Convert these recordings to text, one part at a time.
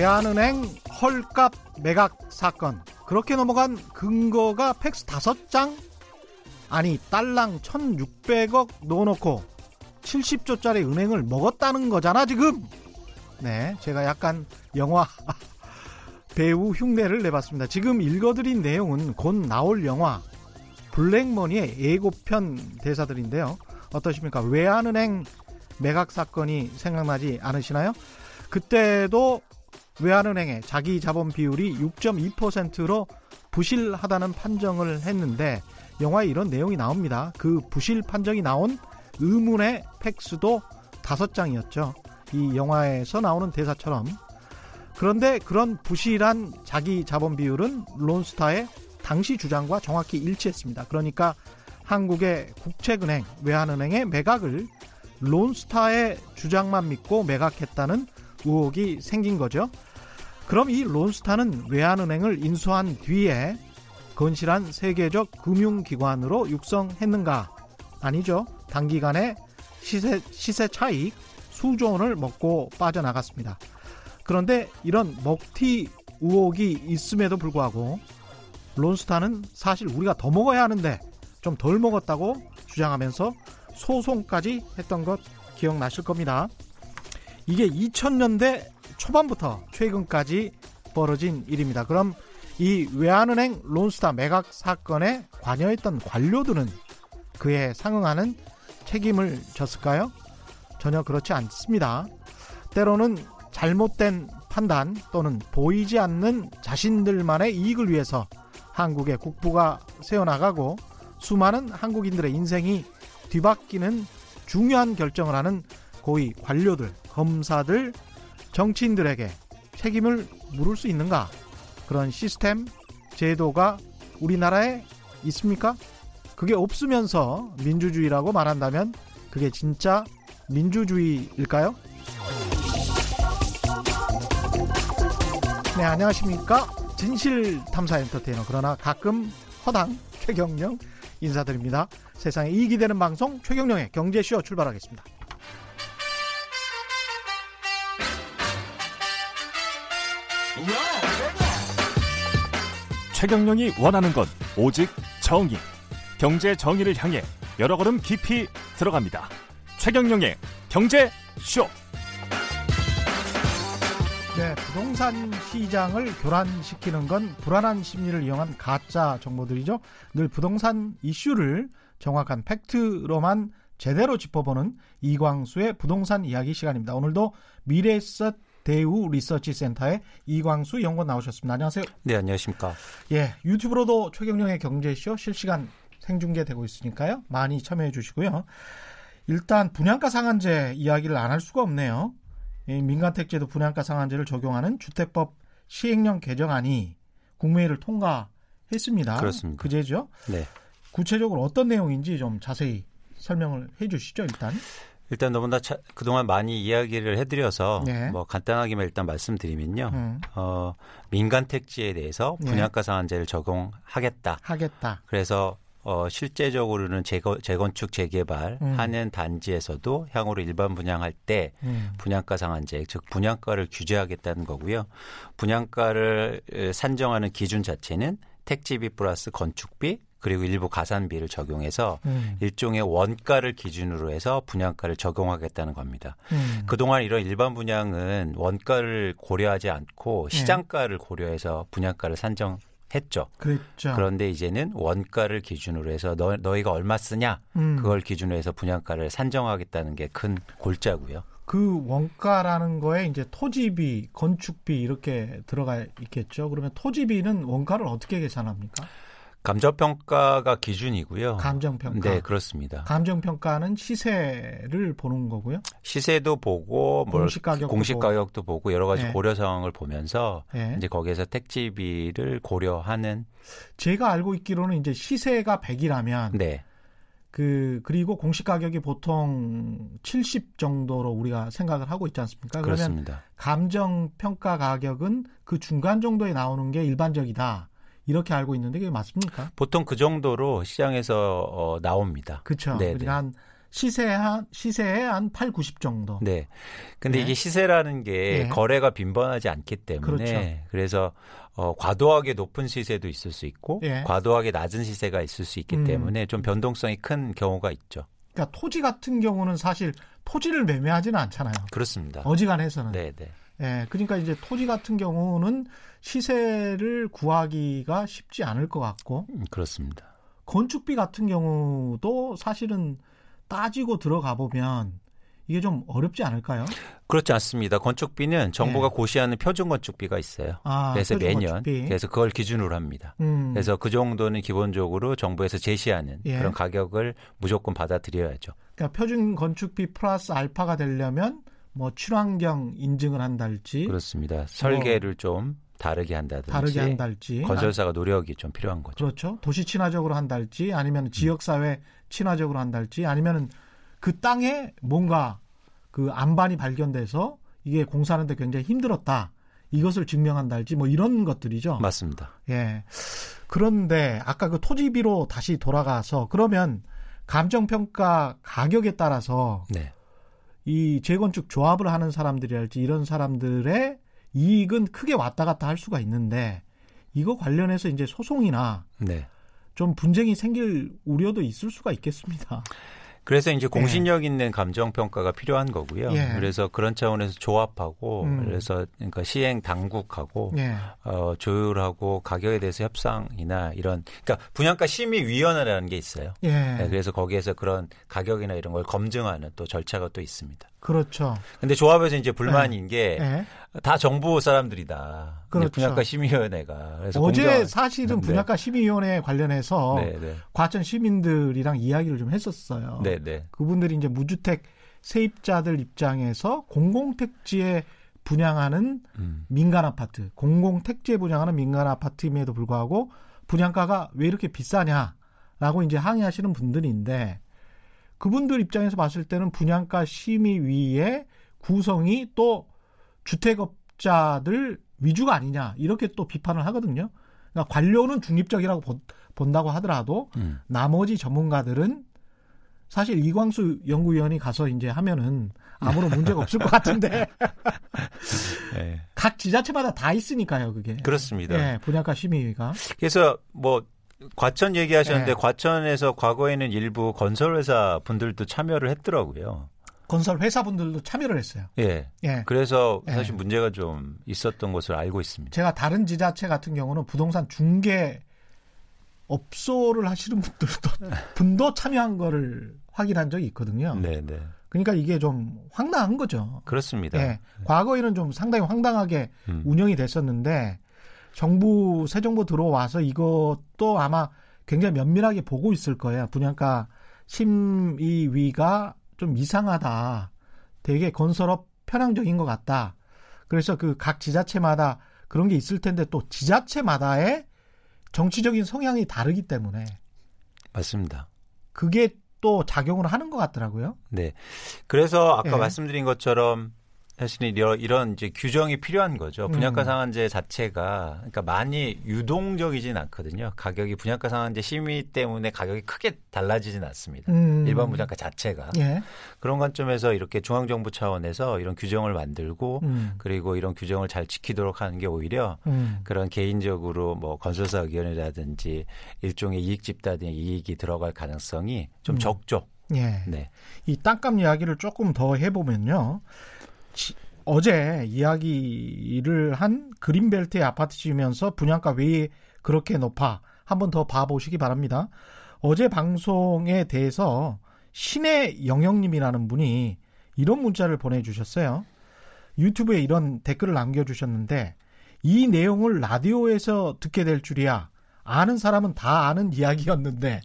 대한은행 헐값 매각 사건. 그렇게 넘어간 근거가 팩스 5장? 아니 딸랑 1600억 넣어놓고 70조짜리 은행을 먹었다는 거잖아 지금 네 제가 약간 영화 배우 흉내를 내봤습니다 지금 읽어드린 내용은 곧 나올 영화 블랙머니의 예고편 대사들인데요 어떠십니까 외환은행 매각 사건이 생각나지 않으시나요 그때도 외환은행의 자기 자본 비율이 6.2%로 부실하다는 판정을 했는데 영화에 이런 내용이 나옵니다. 그 부실 판정이 나온 의문의 팩스도 다섯 장이었죠. 이 영화에서 나오는 대사처럼. 그런데 그런 부실한 자기 자본 비율은 론스타의 당시 주장과 정확히 일치했습니다. 그러니까 한국의 국책은행, 외환은행의 매각을 론스타의 주장만 믿고 매각했다는 의혹이 생긴 거죠. 그럼 이 론스타는 외환은행을 인수한 뒤에 건실한 세계적 금융기관으로 육성했는가? 아니죠. 단기간에 시세, 시세 차익 수조 원을 먹고 빠져나갔습니다. 그런데 이런 먹튀 의혹이 있음에도 불구하고 론스타는 사실 우리가 더 먹어야 하는데 좀 덜 먹었다고 주장하면서 소송까지 했던 것 기억나실 겁니다. 이게 2000년대 초반부터 최근까지 벌어진 일입니다. 그럼 이 외환은행 론스타 매각 사건에 관여했던 관료들은 그에 상응하는 책임을 졌을까요? 전혀 그렇지 않습니다. 때로는 잘못된 판단 또는 보이지 않는 자신들만의 이익을 위해서 한국의 국부가 세워나가고 수많은 한국인들의 인생이 뒤바뀌는 중요한 결정을 하는 고위 관료들, 검사들, 정치인들에게 책임을 물을 수 있는가? 그런 시스템, 제도가 우리나라에 있습니까? 그게 없으면서 민주주의라고 말한다면 그게 진짜 민주주의일까요? 네, 안녕하십니까? 진실 탐사 엔터테이너, 그러나 가끔 허당 최경령 인사드립니다. 세상에 이익이 되는 방송 최경령의 경제쇼 출발하겠습니다. 최경령이 원하는 건 오직 정의. 경제 정의를 향해 여러 걸음 깊이 들어갑니다. 최경령의 경제 쇼. 네, 부동산 시장을 교란시키는 건 불안한 심리를 이용한 가짜 정보들이죠. 늘 부동산 이슈를 정확한 팩트로만 제대로 짚어보는 이광수의 부동산 이야기 시간입니다. 오늘도 미래에셋 대우 리서치 센터의 이광수 연구원 나오셨습니다. 안녕하세요. 네, 안녕하십니까. 예, 유튜브로도 최경령의 경제쇼 실시간 생중계되고 있으니까요. 많이 참여해 주시고요. 일단 분양가 상한제 이야기를 안 할 수가 없네요. 민간택지에도 분양가 상한제를 적용하는 주택법 시행령 개정안이 국무회의를 통과했습니다. 그렇습니다. 그제죠? 네. 구체적으로 어떤 내용인지 좀 자세히 설명을 해 주시죠, 일단. 일단 너무나 차, 그동안 많이 이야기를 해드려서 네. 뭐 간단하게만 일단 말씀드리면요. 음. 어, 민간 택지에 대해서 네. 분양가 상한제를 적용하겠다. 하겠다. 그래서 어, 실제적으로는 재거, 재건축 재개발 음. 하는 단지에서도 향후로 일반 분양할 때 음. 분양가 상한제, 즉 분양가를 규제하겠다는 거고요. 분양가를 에, 산정하는 기준 자체는 택지비 플러스 건축비 그리고 일부 가산비를 적용해서 음. 일종의 원가를 기준으로 해서 분양가를 적용하겠다는 겁니다. 음. 그동안 이런 일반 분양은 원가를 고려하지 않고 네. 시장가를 고려해서 분양가를 산정 했죠. 그랬죠. 그런데 이제는 원가를 기준으로 해서 너, 너희가 얼마 쓰냐 음. 그걸 기준으로 해서 분양가를 산정하겠다는 게 큰 골자고요. 그 원가라는 거에 이제 토지비, 건축비 이렇게 들어가 있겠죠. 그러면 토지비는 원가를 어떻게 계산합니까? 감정평가가 기준이고요. 감정평가. 네, 그렇습니다. 감정평가는 시세를 보는 거고요. 시세도 보고 뭘 공시 가격도 공시 보고. 가격도 보고 여러 가지 네. 고려 사항을 보면서 예. 이제 거기에서 택지비를 고려하는 제가 알고 있기로는 이제 시세가 100이라면 네. 그 그리고 공시 가격이 보통 70 정도로 우리가 생각을 하고 있지 않습니까? 그러면 그렇습니다. 감정 평가 가격은 그 중간 정도에 나오는 게 일반적이다. 이렇게 알고 있는데 그게 맞습니까? 보통 그 정도로 시장에서 어, 나옵니다. 그렇죠. 네, 그러니까 한 시세 한 시세에 한 8, 90 정도. 네. 근데 네. 이게 시세라는 게 네. 거래가 빈번하지 않기 때문에 그렇죠. 그래서 어, 과도하게 높은 시세도 있을 수 있고 예. 과도하게 낮은 시세가 있을 수 있기 음. 때문에 좀 변동성이 큰 경우가 있죠. 그러니까 토지 같은 경우는 사실 토지를 매매하지는 않잖아요. 그렇습니다. 어지간해서는. 네, 네. 예, 그러니까 이제 토지 같은 경우는 시세를 구하기가 쉽지 않을 것 같고 음, 그렇습니다. 건축비 같은 경우도 사실은 따지고 들어가 보면 이게 좀 어렵지 않을까요? 그렇지 않습니다. 건축비는 정부가 네. 고시하는 표준 건축비가 있어요. 아, 그래서 매년 건축비. 그래서 그걸 기준으로 합니다. 음, 그래서 그 정도는 기본적으로 정부에서 제시하는 예. 그런 가격을 무조건 받아들여야죠. 그러니까 표준 건축비 플러스 알파가 되려면 뭐 친환경 인증을 한달지 그렇습니다. 설계를 좀 다르게 한다든지 뭐 다르게 한달지 건설사가 노력이 좀 필요한 거죠. 그렇죠. 도시 친화적으로 한달지 아니면 지역 사회 친화적으로 한달지 아니면은 그 땅에 뭔가 그 안반이 발견돼서 이게 공사하는데 굉장히 힘들었다. 이것을 증명한달지 뭐 이런 것들이죠. 맞습니다. 예. 그런데 아까 그 토지비로 다시 돌아가서 그러면 감정평가 가격에 따라서 네. 이 재건축 조합을 하는 사람들이랄지 이런 사람들의 이익은 크게 왔다 갔다 할 수가 있는데 이거 관련해서 이제 소송이나 네. 좀 분쟁이 생길 우려도 있을 수가 있겠습니다. 그래서 이제 공신력 있는 감정 평가가 필요한 거고요. 예. 그래서 그런 차원에서 조합하고 음. 그래서 그러니까 시행 당국하고 예. 어, 조율하고 가격에 대해서 협상이나 이런 그러니까 분양가 심의 위원회라는 게 있어요. 예. 네, 그래서 거기에서 그런 가격이나 이런 걸 검증하는 또 절차가 또 있습니다. 그렇죠. 근데 조합에서 이제 불만인 게 예. 다 정부 사람들이다. 그렇죠. 분양가 심의위원회가. 그래서 어제 공정- 사실은 네. 분양가 심의위원회 관련해서 네, 네, 과천 시민들이랑 이야기를 좀 했었어요. 네, 네, 그분들이 이제 무주택 세입자들 입장에서 공공택지에 분양하는 음, 민간 아파트, 공공택지에 분양하는 민간 아파트임에도 불구하고 분양가가 왜 이렇게 비싸냐라고 이제 항의하시는 분들인데 그분들 입장에서 봤을 때는 분양가 심의위의 구성이 또 주택업자들 위주가 아니냐 이렇게 또 비판을 하거든요. 그러니까 관료는 중립적이라고 본- 본다고 하더라도 음. 나머지 전문가들은 사실 이광수 연구위원이 가서 이제 하면은 아무런 문제가 없을 것 같은데 네. 각 지자체마다 다 있으니까요, 그게. 그렇습니다. 예, 분양가 심의위가. 그래서 뭐 과천 얘기하셨는데 네. 과천에서 과거에는 일부 건설회사 분들도 참여를 했더라고요. 건설 회사분들도 참여를 했어요. 예. 예. 그래서 네. 사실 문제가 좀 있었던 것을 알고 있습니다. 제가 다른 지자체 같은 경우는 부동산 중개 업소를 하시는 분들도 분도 참여한 거를 확인한 적이 있거든요. 네, 네. 그러니까 이게 좀 황당한 거죠. 그렇습니다. 예. 과거에는 좀 상당히 황당하게 음. 운영이 됐었는데 정부 새 정부 들어와서 이것도 아마 굉장히 면밀하게 보고 있을 거예요. 분양가 심의위가 좀 이상하다. 되게 건설업 편향적인 것 같다. 그래서 그 각 지자체마다 그런 게 있을 텐데 또 지자체마다의 정치적인 성향이 다르기 때문에 맞습니다. 그게 또 작용을 하는 것 같더라고요. 네. 그래서 아까 예. 말씀드린 것처럼 사실은 이런, 이런 이제 규정이 필요한 거죠. 분양가 음. 상한제 자체가 그러니까 많이 유동적이진 않거든요. 가격이 분양가 상한제 심의 때문에 가격이 크게 달라지진 않습니다. 음. 일반 분양가 자체가 예. 그런 관점에서 이렇게 중앙 정부 차원에서 이런 규정을 만들고 음. 그리고 이런 규정을 잘 지키도록 하는 게 오히려 음. 그런 개인적으로 뭐 건설사 의견이라든지 일종의 이익 집단의 이익이 들어갈 가능성이 좀 음. 적죠. 예. 네. 이 땅값 이야기를 조금 더 해보면요. 지- 어제 이야기를 한 그린벨트의 아파트 지으면서 분양가 왜 그렇게 높아? 한번 더 봐보시기 바랍니다. 어제 방송에 대해서 신의 영영님이라는 분이 이런 문자를 보내주셨어요. 유튜브에 이런 댓글을 남겨주셨는데 이 내용을 라디오에서 듣게 될 줄이야. 아는 사람은 다 아는 이야기였는데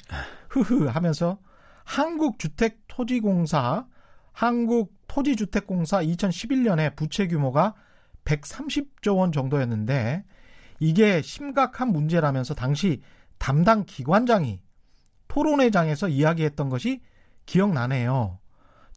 흐흐 하면서 한국주택토지공사 한국토지주택공사 2011년에 부채 규모가 130조 원 정도였는데 이게 심각한 문제라면서 당시 담당 기관장이 토론회장에서 이야기했던 것이 기억나네요.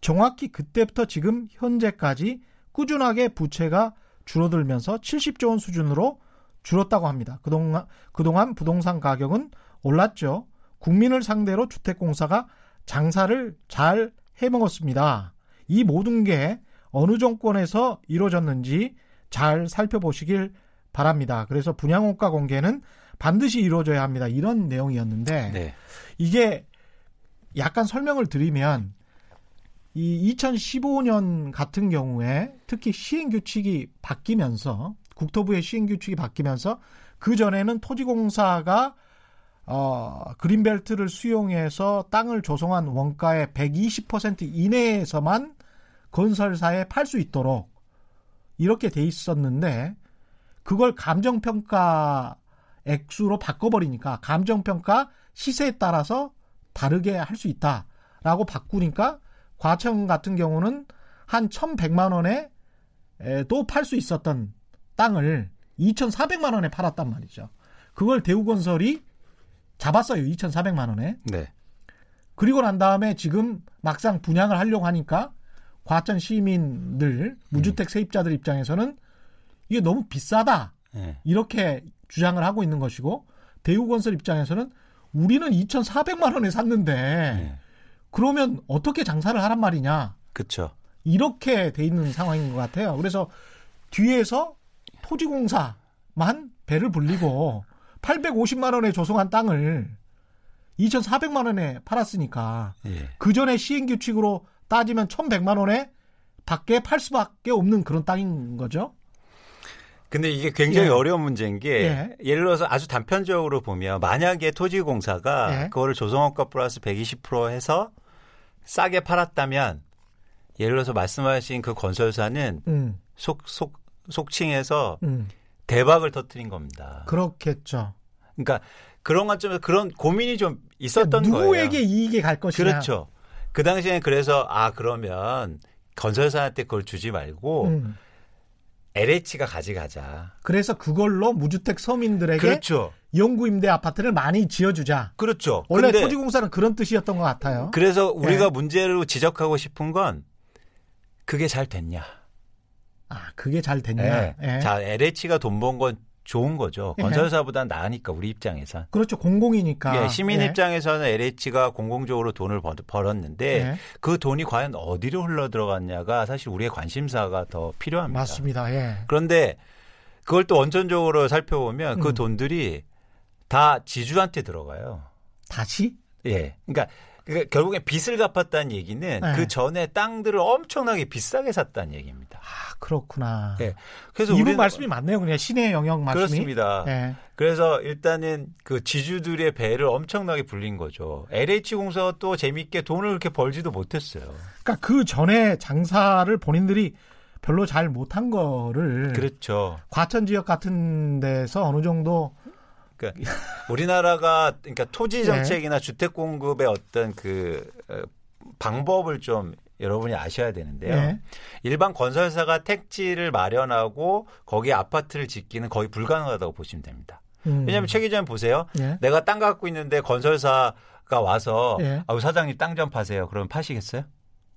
정확히 그때부터 지금 현재까지 꾸준하게 부채가 줄어들면서 70조 원 수준으로 줄었다고 합니다. 그동안, 그동안 부동산 가격은 올랐죠. 국민을 상대로 주택공사가 장사를 잘 해먹었습니다. 이 모든 게 어느 정권에서 이루어졌는지 잘 살펴보시길 바랍니다. 그래서 분양원가 공개는 반드시 이루어져야 합니다. 이런 내용이었는데 네. 이게 약간 설명을 드리면 이 2015년 같은 경우에 특히 시행 규칙이 바뀌면서 국토부의 시행 규칙이 바뀌면서 그 전에는 토지공사가 어, 그린벨트를 수용해서 땅을 조성한 원가의 120% 이내에서만 건설사에 팔 수 있도록 이렇게 돼 있었는데 그걸 감정평가 액수로 바꿔버리니까 감정평가 시세에 따라서 다르게 할 수 있다라고 바꾸니까 과천 같은 경우는 한 1,100만 원에 또 팔 수 있었던 땅을 2,400만 원에 팔았단 말이죠. 그걸 대우건설이 잡았어요. 2,400만 원에. 네. 그리고 난 다음에 지금 막상 분양을 하려고 하니까 과천 시민들 무주택 세입자들 입장에서는 이게 너무 비싸다. 네. 이렇게 주장을 하고 있는 것이고 대우건설 입장에서는 우리는 2,400만 원에 샀는데 네. 그러면 어떻게 장사를 하란 말이냐. 그렇죠. 이렇게 돼 있는 상황인 것 같아요. 그래서 뒤에서 토지공사만 배를 불리고 850만 원에 조성한 땅을 2,400만 원에 팔았으니까 예. 그 전에 시행 규칙으로 따지면 1,100만 원에 밖에 팔 수밖에 없는 그런 땅인 거죠. 근데 이게 굉장히 예. 어려운 문제인 게 예. 예를 들어서 아주 단편적으로 보면 만약에 토지공사가 예. 그거를 조성원가 플러스 120% 해서 싸게 팔았다면 예를 들어서 말씀하신 그 건설사는 음, 속, 속, 속칭해서 음. 대박을 터뜨린 겁니다. 그렇겠죠. 그러니까 그런 관점에서 그런 고민이 좀 있었던 그러니까 누구에게 거예요. 이익이 갈 것이냐. 그렇죠. 그 당시에는 그래서 아 그러면 건설사한테 그걸 주지 말고 음. LH가 가져가자. 그래서 그걸로 무주택 서민들에게 그렇죠. 영구 임대 아파트를 많이 지어주자. 그렇죠. 원래 토지공사는 그런 뜻이었던 것 같아요. 그래서 우리가 예. 문제로 지적하고 싶은 건 그게 잘 됐냐. 아, 그게 잘 됐냐. 예. 예. 자, LH가 돈 번 건 좋은 거죠. 예. 건설사보다 나으니까 우리 입장에선. 그렇죠. 공공이니까. 예, 시민 예. 입장에서는 LH가 공공적으로 돈을 벌- 벌었는데 예. 그 돈이 과연 어디로 흘러 들어갔냐가 사실 우리의 관심사가 더 필요합니다. 맞습니다. 예. 그런데 그걸 또 원천적으로 살펴보면 그 음. 돈들이 다 지주한테 들어가요. 다시? 예. 그러니까 그 결국에 빚을 갚았다는 얘기는 네. 그 전에 땅들을 엄청나게 비싸게 샀다는 얘기입니다. 아, 그렇구나. 예. 그래서 이분 말씀이 맞네요. 그냥 신의 영역 말씀이. 그렇습니다. 예. 그래서 일단은 그 지주들의 배를 엄청나게 불린 거죠. LH 공사가 또 재밌게 돈을 그렇게 벌지도 못했어요. 그러니까 그 전에 장사를 본인들이 별로 잘 못한 거를 그렇죠. 과천 지역 같은 데서 어느 정도 그러니까 우리나라가 그러니까 네. 토지 정책이나 주택 공급의 어떤 그 어, 방법을 좀 여러분이 아셔야 되는데요. 예. 일반 건설사가 택지를 마련하고 거기에 아파트를 짓기는 거의 불가능하다고 보시면 됩니다. 음. 왜냐하면 최 기자님 보세요. 예. 내가 땅 갖고 있는데 건설사가 와서 예. 아우 사장님 땅 좀 파세요. 그러면 파시겠어요?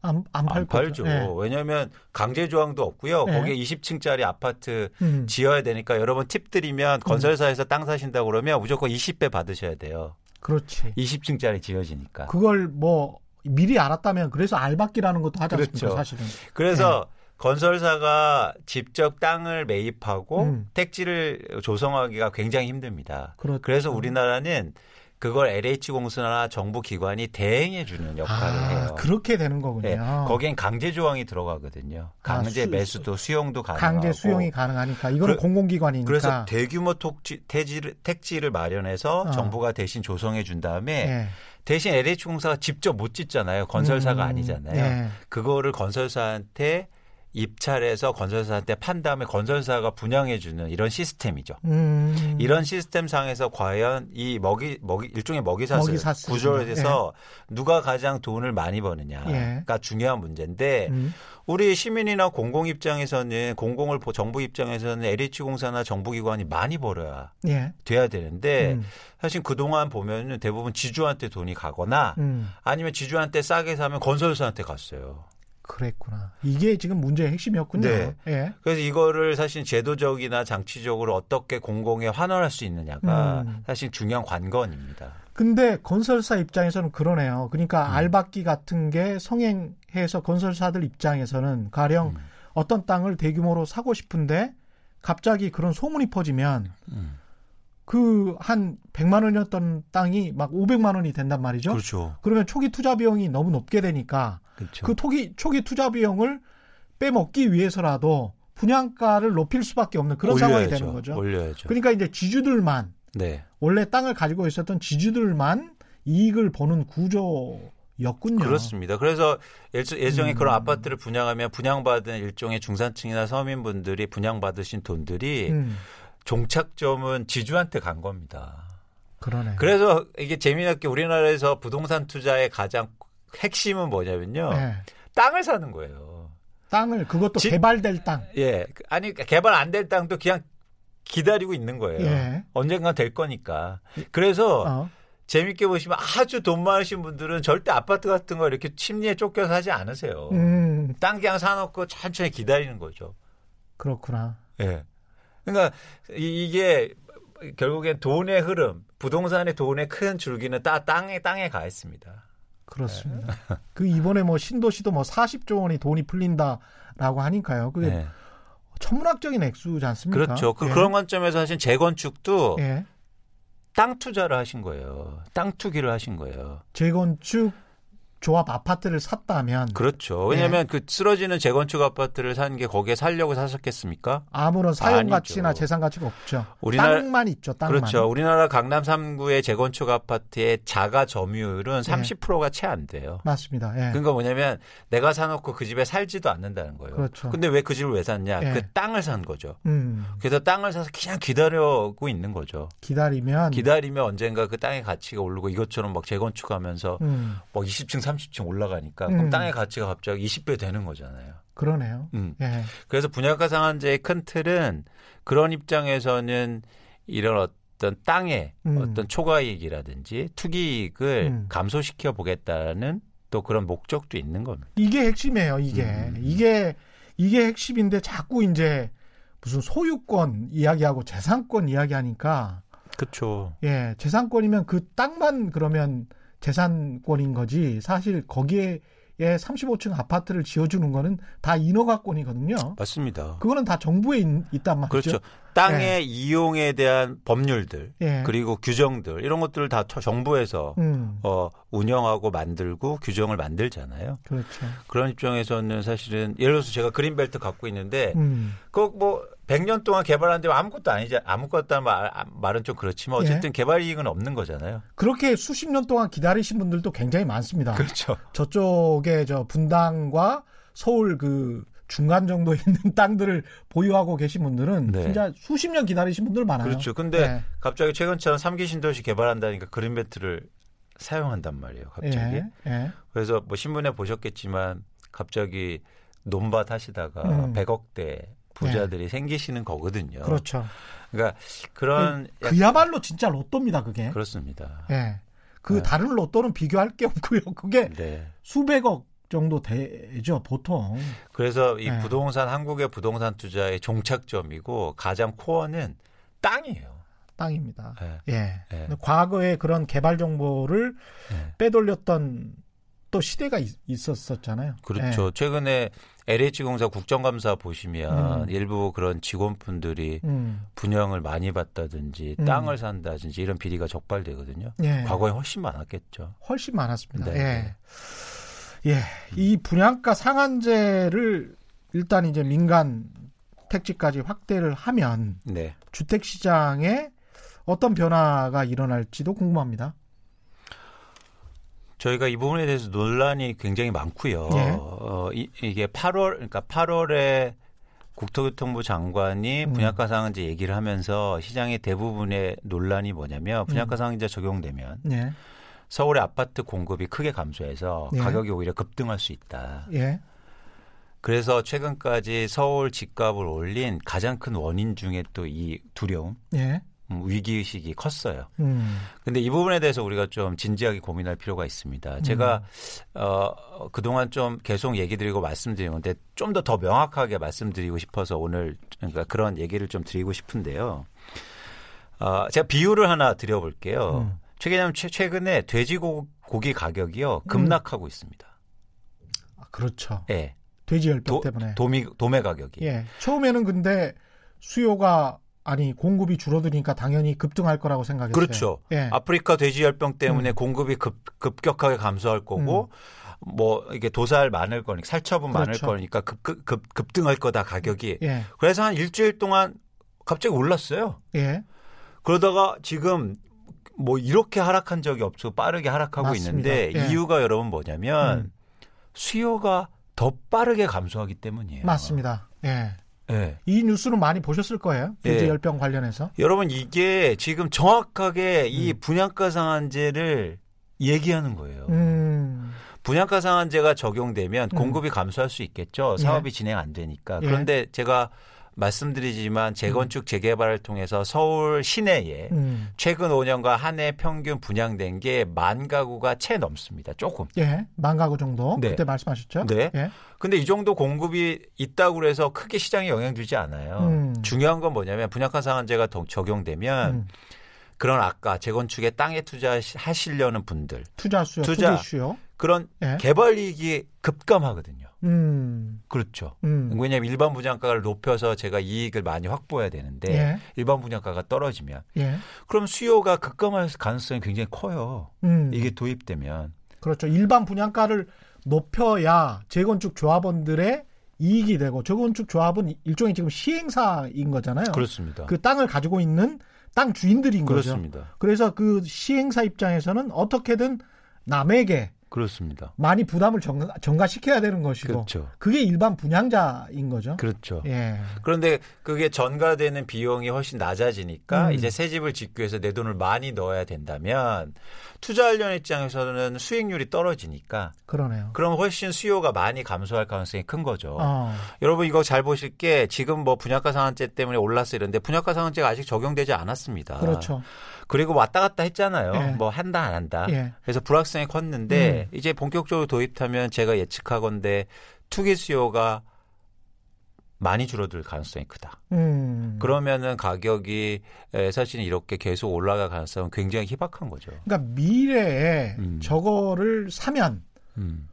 안, 안, 팔안 팔죠. 거죠. 예. 왜냐하면 강제 조항도 없고요. 예. 거기에 20층짜리 아파트 음. 지어야 되니까 여러분 팁 드리면 건설사에서 땅 사신다고 그러면 무조건 20배 받으셔야 돼요. 그렇지. 20층짜리 지어지니까. 그걸 뭐 미리 알았다면 그래서 알박기라는 것도 하지 않습니까 그렇죠. 사실은. 그래서 건설사가 직접 땅을 매입하고 음. 택지를 조성하기가 굉장히 힘듭니다. 그렇죠. 그래서 우리나라는 그걸 LH 공사나 정부 기관이 대행해 주는 역할을 아, 해요. 그렇게 되는 거군요. 네, 거기엔 강제 조항이 들어가거든요. 강제 아, 수- 매수도 수용도 가능하고. 강제 수용이 가능하니까 이거는 그- 공공기관이니까. 그래서 대규모 톡지, 태지를, 택지를 마련해서 어. 정부가 대신 조성해 준 다음에 예. 대신 LH 공사가 직접 못 짓잖아요. 건설사가 음, 아니잖아요. 예. 그거를 건설사한테 입찰해서 건설사한테 판 다음에 건설사가 분양해주는 이런 시스템이죠. 음. 이런 시스템 상에서 과연 이 먹이 먹이 일종의 먹이사슬 먹이사슬. 구조에서 누가 가장 돈을 많이 버느냐가 예. 중요한 문제인데 음. 우리 시민이나 공공 입장에서는 공공을 보- 정부 입장에서는 LH 공사나 정부기관이 많이 벌어야 예. 돼야 되는데 음. 사실 그 동안 보면은 대부분 지주한테 돈이 가거나 음. 아니면 지주한테 싸게 사면 건설사한테 갔어요. 그랬구나. 이게 지금 문제의 핵심이었군요. 네. 예. 그래서 이거를 사실 제도적이나 장치적으로 어떻게 공공에 환원할 수 있느냐가 음. 사실 중요한 관건입니다. 근데 건설사 입장에서는 그러네요. 그러니까 음. 알박기 같은 게 성행해서 건설사들 입장에서는 가령 음. 어떤 땅을 대규모로 사고 싶은데 갑자기 그런 소문이 퍼지면 음. 그한 100만 원이었던 땅이 막 500만 원이 된단 말이죠. 그렇죠. 그러면 초기 투자 비용이 너무 높게 되니까 그렇죠. 그 초기 초기 투자 비용을 빼먹기 위해서라도 분양가를 높일 수밖에 없는 그런 상황이 올려야죠. 되는 거죠. 올려야죠. 그러니까 이제 지주들만 네. 원래 땅을 가지고 있었던 지주들만 이익을 보는 구조였군요. 그렇습니다. 그래서 예정- 예정에 음. 그런 아파트를 분양하면 분양받은 일종의 중산층이나 서민분들이 분양받으신 돈들이 음, 종착점은 지주한테 간 겁니다. 그러네. 그래서 이게 재미있게 우리나라에서 부동산 투자의 가장 핵심은 뭐냐면요. 네. 땅을 사는 거예요. 땅을 그것도 지- 개발될 땅. 예. 아니 개발 안 될 땅도 그냥 기다리고 있는 거예요. 예. 언젠간 될 거니까. 그래서 어. 재밌게 보시면 아주 돈 많으신 분들은 절대 아파트 같은 거 이렇게 침리에 쫓겨서 하지 않으세요. 음, 땅 그냥 사놓고 천천히 기다리는 거죠. 그렇구나. 예. 그러니까 이- 이게 결국엔 돈의 흐름, 부동산의 돈의 큰 줄기는 따, 땅에 땅에 가 있습니다. 그렇습니다. 그 이번에 뭐 신도시도 뭐 40조 원이 돈이 풀린다라고 하니까요. 그게 예. 천문학적인 액수지 않습니까? 그렇죠. 그, 예. 런 관점에서 하신 재건축도 예. 땅 투자를 하신 거예요. 땅 투기를 하신 거예요. 재건축 조합 아파트를 샀다면 그렇죠. 예. 왜냐하면 그 쓰러지는 재건축 아파트를 산 게 거기에 살려고 사셨겠습니까? 아무런 사용 가치나. 재산 가치가 없죠. 우리나라- 땅만 있죠. 땅만. 그렇죠. 우리나라 강남 3구의 재건축 아파트의 자가 점유율은 예. 30%가 채 안 돼요. 맞습니다. 예. 그러니까 뭐냐면 내가 사놓고 그 집에 살지도 않는다는 거예요. 그렇죠. 근데 왜 그 집을 왜 샀냐? 예. 그 땅을 산 거죠. 음, 그래서 땅을 사서 그냥 기다리고 있는 거죠. 기다리면 기다리면 언젠가 그 땅의 가치가 오르고 이것처럼 막 재건축하면서 음, 뭐 20층, 30층 올라가니까 음. 그럼 땅의 가치가 갑자기 20배 되는 거잖아요. 그러네요. 음. 예. 그래서 분양가 상한제의 큰 틀은 그런 입장에서는 이런 어떤 땅의 음. 어떤 초과이익이라든지 투기이익을 음. 감소시켜 보겠다는 또 그런 목적도 있는 겁니다. 이게 핵심이에요. 이게 음. 이게 이게 핵심인데 자꾸 이제 무슨 소유권 이야기하고 재산권 이야기하니까 그렇죠. 예 재산권이면 그 땅만 그러면 재산권인 거지 사실 거기에 35층 아파트를 지어주는 거는 다 인허가권이거든요. 맞습니다. 그거는 다 정부에 있, 단 말이죠. 그렇죠. 땅의 이용에 대한 법률들 예. 그리고 규정들 이런 것들을 다 처- 정부에서 음, 어, 운영하고 만들고 규정을 만들잖아요. 그렇죠. 그런 입장에서는 사실은 예를 들어서 제가 그린벨트 갖고 있는데 음, 그뭐 100년 동안 개발하는데 아무것도 아니지 아무것도 말, 말은 좀 그렇지만 어쨌든 예. 개발 이익은 없는 거잖아요. 그렇게 수십 년 동안 기다리신 분들도 굉장히 많습니다. 그렇죠. 저쪽에 저 분당과 서울 그 중간 정도에 있는 땅들을 보유하고 계신 분들은 네. 진짜 수십 년 기다리신 분들 많아요. 그렇죠. 근데 네. 갑자기 최근처럼 삼기 신도시 개발한다니까 그린벨트를 사용한단 말이에요. 갑자기. 예, 예. 그래서 뭐 신문에 보셨겠지만 갑자기 논밭 하시다가 음. 100억대 부자들이 생기시는 거거든요. 그렇죠. 그러니까 그런 약- 그야말로 진짜 로또입니다, 그게. 그렇습니다. 예. 그 네. 다른 로또는 비교할 게 없고요. 그게 네. 수백억 정도 되죠, 보통. 그래서 이 네. 부동산 한국의 부동산 투자의 종착점이고 가장 코어는 땅이에요. 땅입니다. 네. 예. 네. 근데 과거에 그런 개발 정보를 네. 빼돌렸던 또 시대가 있, 있었었잖아요. 그렇죠. 최근에 LH공사 국정감사 보시면 음. 일부 그런 직원분들이 예. 음. 분양을 많이 받다든지 음. 땅을 산다든지 이런 비리가 적발되거든요. 예. 과거에 훨씬 많았겠죠. 훨씬 많았습니다. 네. 예. 예. 이 분양가 상한제를 일단 이제 민간 택지까지 확대를 하면 네. 주택 시장에 어떤 변화가 일어날지도 궁금합니다. 저희가 이 부분에 대해서 논란이 굉장히 많고요. 예. 어, 이, 게 8월 그러니까 8월에 국토교통부 장관이 음. 분양가 상한제 얘기를 하면서 시장의 대부분의 논란이 뭐냐면 분양가 음. 상한제 적용되면 예. 서울의 아파트 공급이 크게 감소해서 예. 가격이 오히려 급등할 수 있다. 예. 그래서 최근까지 서울 집값을 올린 가장 큰 원인 중에 또 이 두려움, 예. 음, 위기의 식이 컸어요. 음. 근데 이 부분에 대해서 우리가 좀 진지하게 고민할 필요가 있습니다. 제가 어 그동안 좀 계속 얘기 드리고 말씀드린 건데 좀더더 명확하게 말씀드리고 싶어서 오늘 그러니까 그런 얘기를 좀 드리고 싶은데요. 어 제가 비유를 하나 드려 볼게요. 음. 최근에 최근에 돼지고기 가격이요. 급락하고 있습니다. 아, 그렇죠. 예. 돼지 열병 도, 때문에. 도미, 도매 가격이. 예. 처음에는 근데 수요가 아니 공급이 줄어드니까 당연히 급등할 거라고 생각했어요. 그렇죠. 예. 아프리카 돼지열병 때문에 음. 공급이 급, 급격하게 감소할 거고 뭐 이게 도살 많을 거니까 살처분 많을 그렇죠. 거니까 급, 급, 급, 급등할 거다 가격이. 예. 그래서 한 일주일 동안 갑자기 올랐어요. 예. 그러다가 지금 뭐 이렇게 하락한 적이 없어 빠르게 하락하고 맞습니다. 있는데 예. 이유가 여러분 뭐냐면 음. 수요가 더 빠르게 감소하기 때문이에요. 맞습니다. 예. 예. 이 뉴스는 많이 보셨을 거예요. 돼지 예. 열병 관련해서. 여러분 이게 지금 정확하게 이 음. 분양가 상한제를 얘기하는 거예요. 음. 분양가 상한제가 적용되면 음. 공급이 감소할 수 있겠죠. 예. 사업이 진행 안 되니까. 예. 그런데 제가 말씀드리지만 재건축 재개발을 통해서 서울 시내에 음. 최근 5년간 한해 평균 분양된 게 만 가구가 채 넘습니다. 조금. 예. 만 가구 정도. 네. 그때 말씀하셨죠? 네. 예. 근데 이 정도 공급이 있다고 그래서 크게 시장에 영향 주지 않아요. 음. 중요한 건 뭐냐면 분양가 상한제가 더 적용되면 음. 그런 아까 재건축에 땅에 투자하시려는 분들 투자 수요, 투자. 수요. 그런 예. 개발 이익이 급감하거든요. 음. 그렇죠. 음. 왜냐하면 일반 분양가를 높여서 제가 이익을 많이 확보해야 되는데 예. 일반 분양가가 떨어지면 예. 그럼 수요가 급감할 가능성이 굉장히 커요. 음. 이게 도입되면 그렇죠. 일반 분양가를 높여야 재건축 조합원들의 이익이 되고 재건축 조합은 일종의 지금 시행사인 거잖아요. 그렇습니다. 그 땅을 가지고 있는 땅 주인들인 거죠. 그렇습니다. 그래서 그 시행사 입장에서는 어떻게든 남에게 그렇습니다. 많이 부담을 전가, 전가시켜야 되는 것이고 그렇죠. 그게 일반 분양자인 거죠. 그렇죠. 예. 그런데 그게 전가되는 비용이 훨씬 낮아지니까 음. 이제 새 집을 짓기 위해서 내 돈을 많이 넣어야 된다면 투자하려는 입장에서는 수익률이 떨어지니까 그러네요. 그럼 훨씬 수요가 많이 감소할 가능성이 큰 거죠. 어. 여러분 이거 잘 보실 게 지금 뭐 분양가 상한제 때문에 올랐어 이런데 분양가 상한제가 아직 적용되지 않았습니다. 그렇죠. 그리고 왔다 갔다 했잖아요. 예. 뭐 한다 안 한다. 예. 그래서 불확성이 컸는데 음. 이제 본격적으로 도입하면 제가 예측하건데 투기 수요가 많이 줄어들 가능성이 크다. 음. 그러면은 가격이 에, 사실은 이렇게 계속 올라갈 가능성은 굉장히 희박한 거죠. 그러니까 미래에 음. 저거를 사면 음.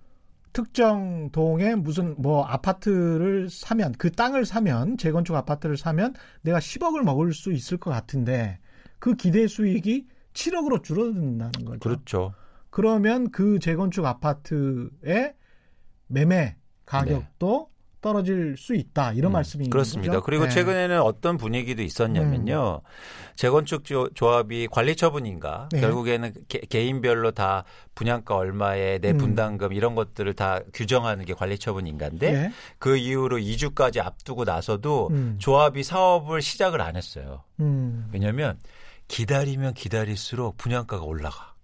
특정 동에 무슨 뭐 아파트를 사면 그 땅을 사면 재건축 아파트를 사면 내가 10억을 먹을 수 있을 것 같은데 그 기대 수익이 7억으로 줄어든다는 거죠. 그렇죠. 그러면 그 재건축 아파트의 매매 가격도 떨어질 수 있다 이런 음, 말씀인 그렇습니다. 거죠. 그리고 네. 최근에는 어떤 분위기도 있었냐면요. 재건축 조, 조합이 관리 처분인가 네. 결국에는 개, 인별로다 분양가 얼마에 내 음. 분담금 이런 것들을 다 규정하는 게 관리 처분인가인데 예. 그 이후로 2주까지 앞두고 나서도 음. 조합이 사업을 시작을 안 했어요. 음, 왜냐하면 기다리면 기다릴수록 분양가가 올라가.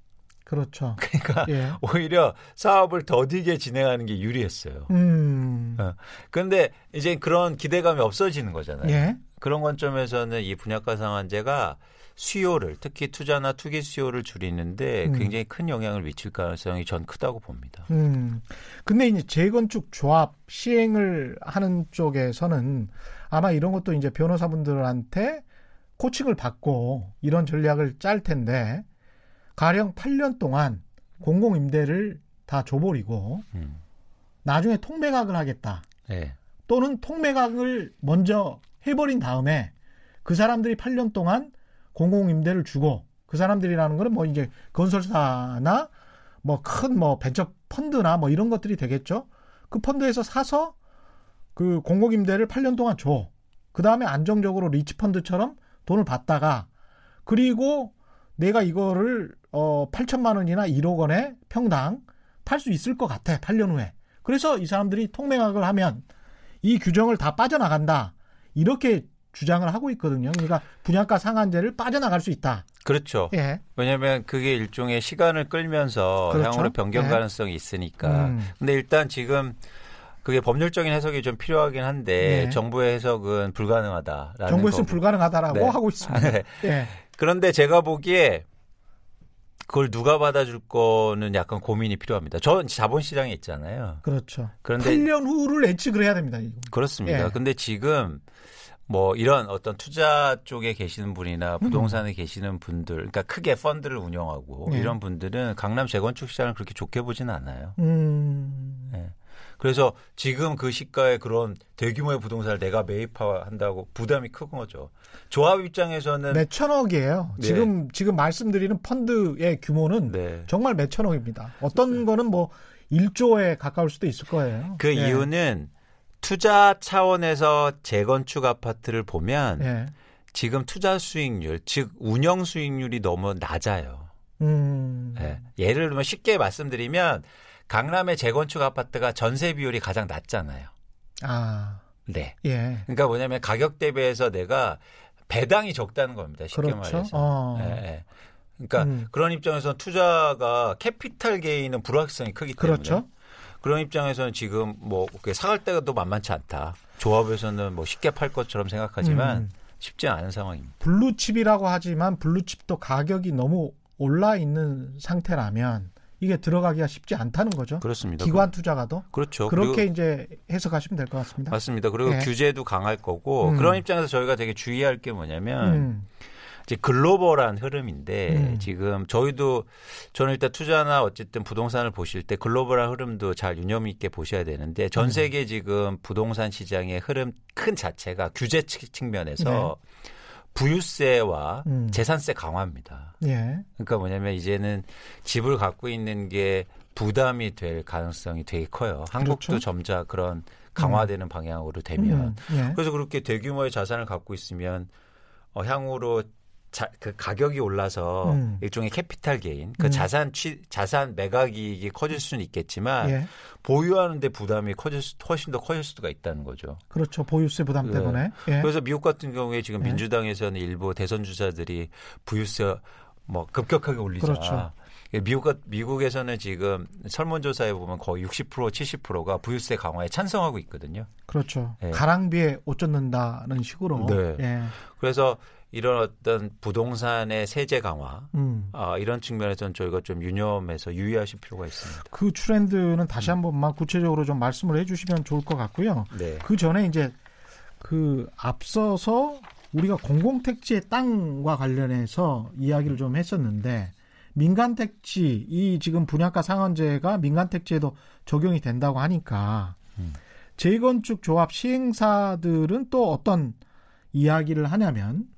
그렇죠. 그러니까 예. 오히려 사업을 더디게 진행하는 게 유리했어요. 음, 어. 그런데 이제 그런 기대감이 없어지는 거잖아요. 예. 그런 관점에서는 이 분양가 상한제가 수요를 특히 투자나 투기 수요를 줄이는데 음. 굉장히 큰 영향을 미칠 가능성이 전 크다고 봅니다. 음. 근데 이제 재건축 조합 시행을 하는 쪽에서는 아마 이런 것도 이제 변호사분들한테 코칭을 받고 이런 전략을 짤 텐데 가령 8년 동안 공공 임대를 다 줘버리고 음. 나중에 통매각을 하겠다. 네. 또는 통매각을 먼저 해버린 다음에 그 사람들이 8년 동안 공공 임대를 주고 그 사람들이라는 거는 뭐 이제 건설사나 뭐 큰뭐 벤처 펀드나 뭐 이런 것들이 되겠죠. 그 펀드에서 사서 그 공공 임대를 8년 동안 줘. 그 다음에 안정적으로 리치 펀드처럼 돈을 받다가 그리고 내가 이거를 어 8천만 원이나 1억 원에 평당 팔 수 있을 것 같아. 8년 후에. 그래서 이 사람들이 통매각을 하면 이 규정을 다 빠져나간다. 이렇게 주장을 하고 있거든요. 그러니까 분양가 상한제를 빠져나갈 수 있다. 그렇죠. 예. 왜냐하면 그게 일종의 시간을 끌면서 그렇죠. 향후로 변경 예. 가능성이 있으니까. 음. 근데 일단 지금 그게 법률적인 해석이 좀 필요하긴 한데 네. 정부의 해석은 불가능하다라는 정부에서는. 불가능하다라고 네. 하고 있습니다. 네. 예. 그런데 제가 보기에 그걸 누가 받아줄 거는 약간 고민이 필요합니다. 전 자본시장에 있잖아요. 그렇죠. 그런데 8년 후를 예측을 해야 됩니다. 이거. 그렇습니다. 예. 근데 지금 뭐 이런 어떤 투자 쪽에 계시는 분이나 부동산에 계시는 분들, 그러니까 크게 펀드를 운영하고 네. 이런 분들은 강남 재건축 시장을 그렇게 좋게 보지는 않아요. 음. 예. 그래서 지금 그 시가에 그런 대규모의 부동산을 내가 매입한다고 부담이 큰 거죠. 조합 입장에서는 몇 천억이에요. 네. 지금 지금 말씀드리는 펀드의 규모는 네. 정말 몇 천억입니다. 어떤 거는 뭐 1조에 가까울 수도 있을 거예요. 그 예. 이유는 투자 차원에서 재건축 아파트를 보면 예. 지금 투자 수익률, 즉 운영 수익률이 너무 낮아요. 음. 예. 예를 들면 쉽게 말씀드리면 강남의 재건축 아파트가 전세 비율이 가장 낮잖아요. 아. 네. 예. 그러니까 뭐냐면 가격 대비해서 내가 배당이 적다는 겁니다. 쉽게 그렇죠. 말해서. 어. 예, 예. 그러니까 음. 그런 입장에서는 투자가 캐피탈 게인은 불확실성이 크기 때문에 그렇죠. 그런 입장에서는 지금 뭐 사갈 때가 또 만만치 않다. 조합에서는 뭐 쉽게 팔 것처럼 생각하지만 음. 쉽지 않은 상황입니다. 블루칩이라고 하지만 블루칩도 가격이 너무 올라 있는 상태라면 이게 들어가기가 쉽지 않다는 거죠. 그렇습니다. 기관 투자가도 그렇죠. 그렇게 이제 해석하시면 될 것 같습니다. 맞습니다. 그리고 예. 규제도 강할 거고 음. 그런 입장에서 저희가 되게 주의할 게 뭐냐면 음. 이제 글로벌한 흐름인데 음. 지금 저희도 저는 일단 투자나 어쨌든 부동산을 보실 때 글로벌한 흐름도 잘 유념 있게 보셔야 되는데 전 음. 세계 지금 부동산 시장의 흐름 큰 자체가 규제 측- 측면에서 부유세와 음. 재산세 강화입니다. 예. 그러니까 뭐냐면 이제는 집을 갖고 있는 게 부담이 될 가능성이 되게 커요. 한국도 그렇죠. 점차 그런 강화되는 방향으로 되면 음. 예. 그래서 그렇게 대규모의 자산을 갖고 있으면 어, 향후로 자, 그 가격이 올라서 음. 일종의 capital gain, 그 음. 자산 취, 자산 매각 이익이 커질 수는 있겠지만 예. 보유하는데 부담이 커질 수, 훨씬 더 커질 수가 있다는 거죠. 그렇죠. 보유세 부담 네. 때문에. 예. 그래서 미국 같은 경우에 지금 네. 민주당에서는 일부 대선 주자들이 부유세 뭐 급격하게 올리자. 그렇죠. 미국 미국에서는 지금 설문조사에 보면 거의 60% 70%가 부유세 강화에 찬성하고 있거든요. 그렇죠. 예. 가랑비에 옷 젖는다는 식으로. 네. 예. 그래서 이런 어떤 부동산의 세제 강화 음. 아, 이런 측면에서는 저희가 좀 유념해서 유의하실 필요가 있습니다. 그 트렌드는 다시 음. 한 번만 구체적으로 좀 말씀을 해주시면 좋을 것 같고요. 네. 그 전에 이제 그 앞서서 우리가 공공택지의 땅과 관련해서 이야기를 좀 했었는데 민간택지 이 지금 분양가 상한제가 민간택지에도 적용이 된다고 하니까 음. 재건축 조합 시행사들은 또 어떤 이야기를 하냐면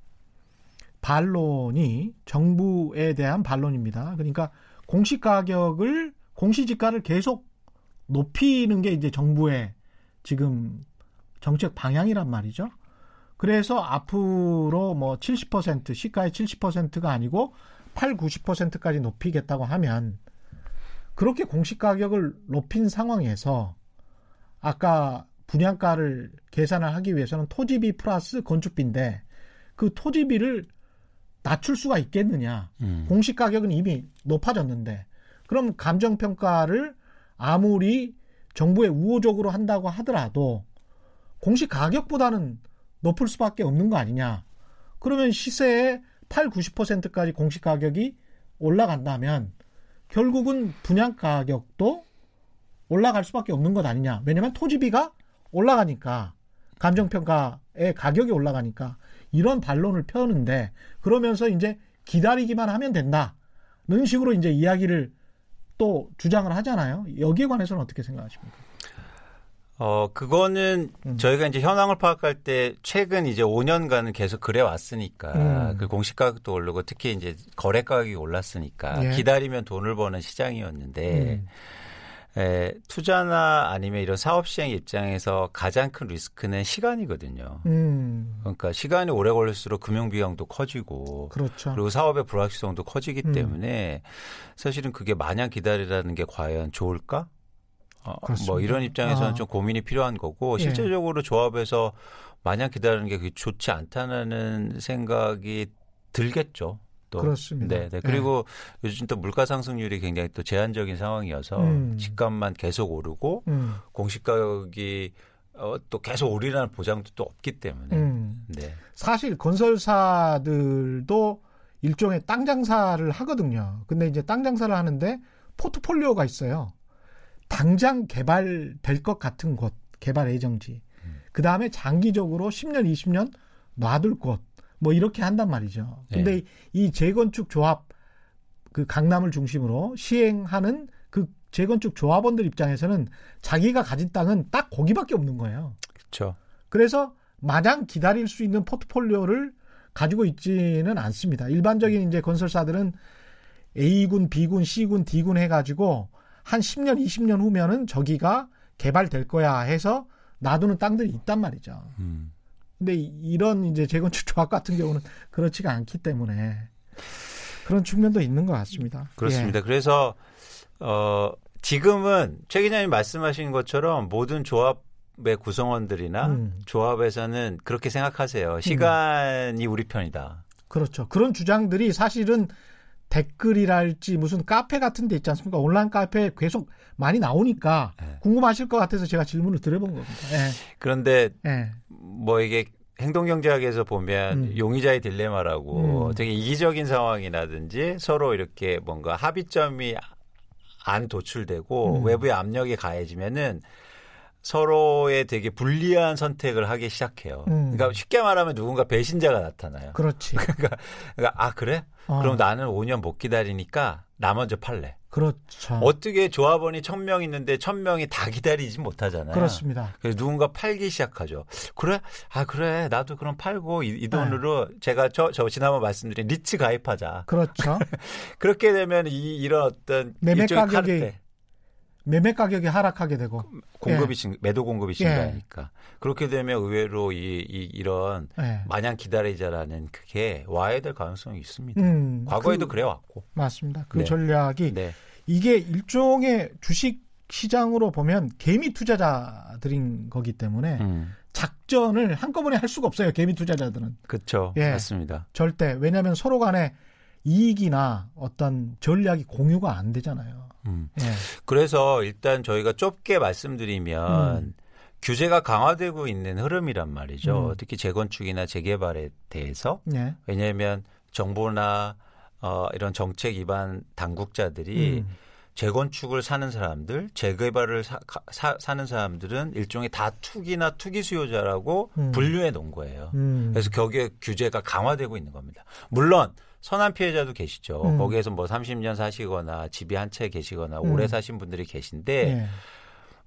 반론이 정부에 대한 반론입니다. 그러니까 공시 가격을 공시 지가를 계속 높이는 게 이제 정부의 지금 정책 방향이란 말이죠. 그래서 앞으로 뭐 70% 시가의 70%가 아니고 8, 90%까지 높이겠다고 하면 그렇게 공시 가격을 높인 상황에서 아까 분양가를 계산을 하기 위해서는 토지비 플러스 건축비인데 그 토지비를 낮출 수가 있겠느냐? 음. 공시 가격은 이미 높아졌는데 그럼 감정 평가를 아무리 정부에 우호적으로 한다고 하더라도 공시 가격보다는 높을 수밖에 없는 거 아니냐? 그러면 시세의 8, 90%까지 공시 가격이 올라간다면 결국은 분양 가격도 올라갈 수밖에 없는 것 아니냐? 왜냐면 토지비가 올라가니까 감정 평가의 가격이 올라가니까 이런 반론을 펴는데 그러면서 이제 기다리기만 하면 된다는 식으로 이제 이야기를 또 주장을 하잖아요. 여기에 관해서는 어떻게 생각하십니까? 어, 그거는 음. 저희가 이제 현황을 파악할 때 최근 이제 5년간은 계속 그래 왔으니까 음. 그 공시 가격도 오르고 특히 이제 거래 가격이 올랐으니까 예. 기다리면 돈을 버는 시장이었는데 음. 에, 투자나 아니면 이런 사업 시행 입장에서 가장 큰 리스크는 시간이거든요. 음. 그러니까 시간이 오래 걸릴수록 금융 비용도 커지고 그렇죠. 그리고 사업의 불확실성도 커지기 음. 때문에 사실은 그게 마냥 기다리라는 게 과연 좋을까? 어, 그렇습니다. 뭐 이런 입장에서는 아. 좀 고민이 필요한 거고 예. 실제적으로 조합에서 마냥 기다리는 게 좋지 않다는 생각이 들겠죠. 또. 그렇습니다. 네, 네. 그리고 요즘 또 물가 상승률이 굉장히 또 제한적인 상황이어서 음. 집값만 계속 오르고 음. 공시 가격이 어, 또 계속 오리라는 보장도 또 없기 때문에. 음. 네. 사실 건설사들도 일종의 땅 장사를 하거든요. 근데 이제 땅 장사를 하는데 포트폴리오가 있어요. 당장 개발될 것 같은 곳, 개발 예정지. 그 다음에 장기적으로 10년, 20년 놔둘 곳, 뭐 이렇게 한단 말이죠. 근데 네. 이 재건축 조합, 그 강남을 중심으로 시행하는 그 재건축 조합원들 입장에서는 자기가 가진 땅은 딱 거기밖에 없는 거예요. 그렇죠. 그래서 마냥 기다릴 수 있는 포트폴리오를 가지고 있지는 않습니다. 일반적인 이제 건설사들은 A군, B군, C군, D군 해가지고 한 10년, 20년 후면은 저기가 개발될 거야 해서 놔두는 땅들이 있단 말이죠. 음. 근데 이- 이런 이제 재건축 조합 같은 경우는 그렇지가 않기 때문에 그런 측면도 있는 것 같습니다. 그렇습니다. 그래서 어 지금은 최 기자님 말씀하신 것처럼 모든 조합의 구성원들이나 음. 조합에서는 그렇게 생각하세요. 시간이 우리 편이다. 예, 그렇죠. 그런 주장들이 사실은 댓글이랄지 무슨 카페 같은 데 있지 않습니까? 온라인 카페에 계속 많이 나오니까 네. 궁금하실 것 같아서 제가 질문을 드려본 겁니다. 그런데 예. 예. 뭐 이게 행동 경제학에서 보면 음. 용의자의 딜레마라고 음. 되게 이기적인 상황이라든지 서로 이렇게 뭔가 합의점이 안 도출되고 음. 외부의 압력이 가해지면은 서로의 되게 불리한 선택을 하기 시작해요. 음. 그러니까 쉽게 말하면 누군가 배신자가 나타나요. 그렇지. 그러니까, 그러니까 아 그래? 어, 그럼 나는 5년 못 기다리니까 나 먼저 팔래. 그렇죠. 어떻게 조합원이 1000명 있는데 1000명이 다 기다리지 못하잖아요. 그렇습니다. 그래서 누군가 팔기 시작하죠. 그래? 아, 그래. 나도 그럼 팔고 이, 이 돈으로 제가 저, 저 지난번 말씀드린 리츠 가입하자. 그렇죠. 그렇게 되면 이, 이런 어떤 매매 가격이 매매 가격이 하락하게 되고. 공급이 증, 매도 공급이 예. 증가하니까. 그렇게 되면 의외로 이, 이, 이런 예. 마냥 기다리자라는 그게 와야 될 가능성이 있습니다. 음, 과거에도 그, 그래 왔고. 맞습니다. 그 네. 전략이 네. 이게 일종의 주식 시장으로 보면 개미 투자자들인 거기 때문에 음. 작전을 한꺼번에 할 수가 없어요. 개미 투자자들은. 그렇죠. 예. 맞습니다. 절대. 왜냐하면 서로 간에 이익이나 어떤 전략이 공유가 안 되잖아요. 음. 예. 그래서 일단 저희가 좁게 말씀드리면 음. 규제가 강화되고 있는 흐름이란 말이죠. 음. 특히 재건축이나 재개발에 대해서 예. 왜냐하면 정부나 어, 이런 정책 위반 당국자들이 음. 재건축을 사는 사람들, 재개발을 사, 는 사람들은 일종의 다 투기나 투기 수요자라고 음. 분류해 놓은 거예요. 음. 그래서 거기에 규제가 강화되고 있는 겁니다. 물론 선한 피해자도 계시죠. 음. 거기에서 뭐 30년 사시거나 집이 한 채 계시거나 음. 오래 사신 분들이 계신데 예.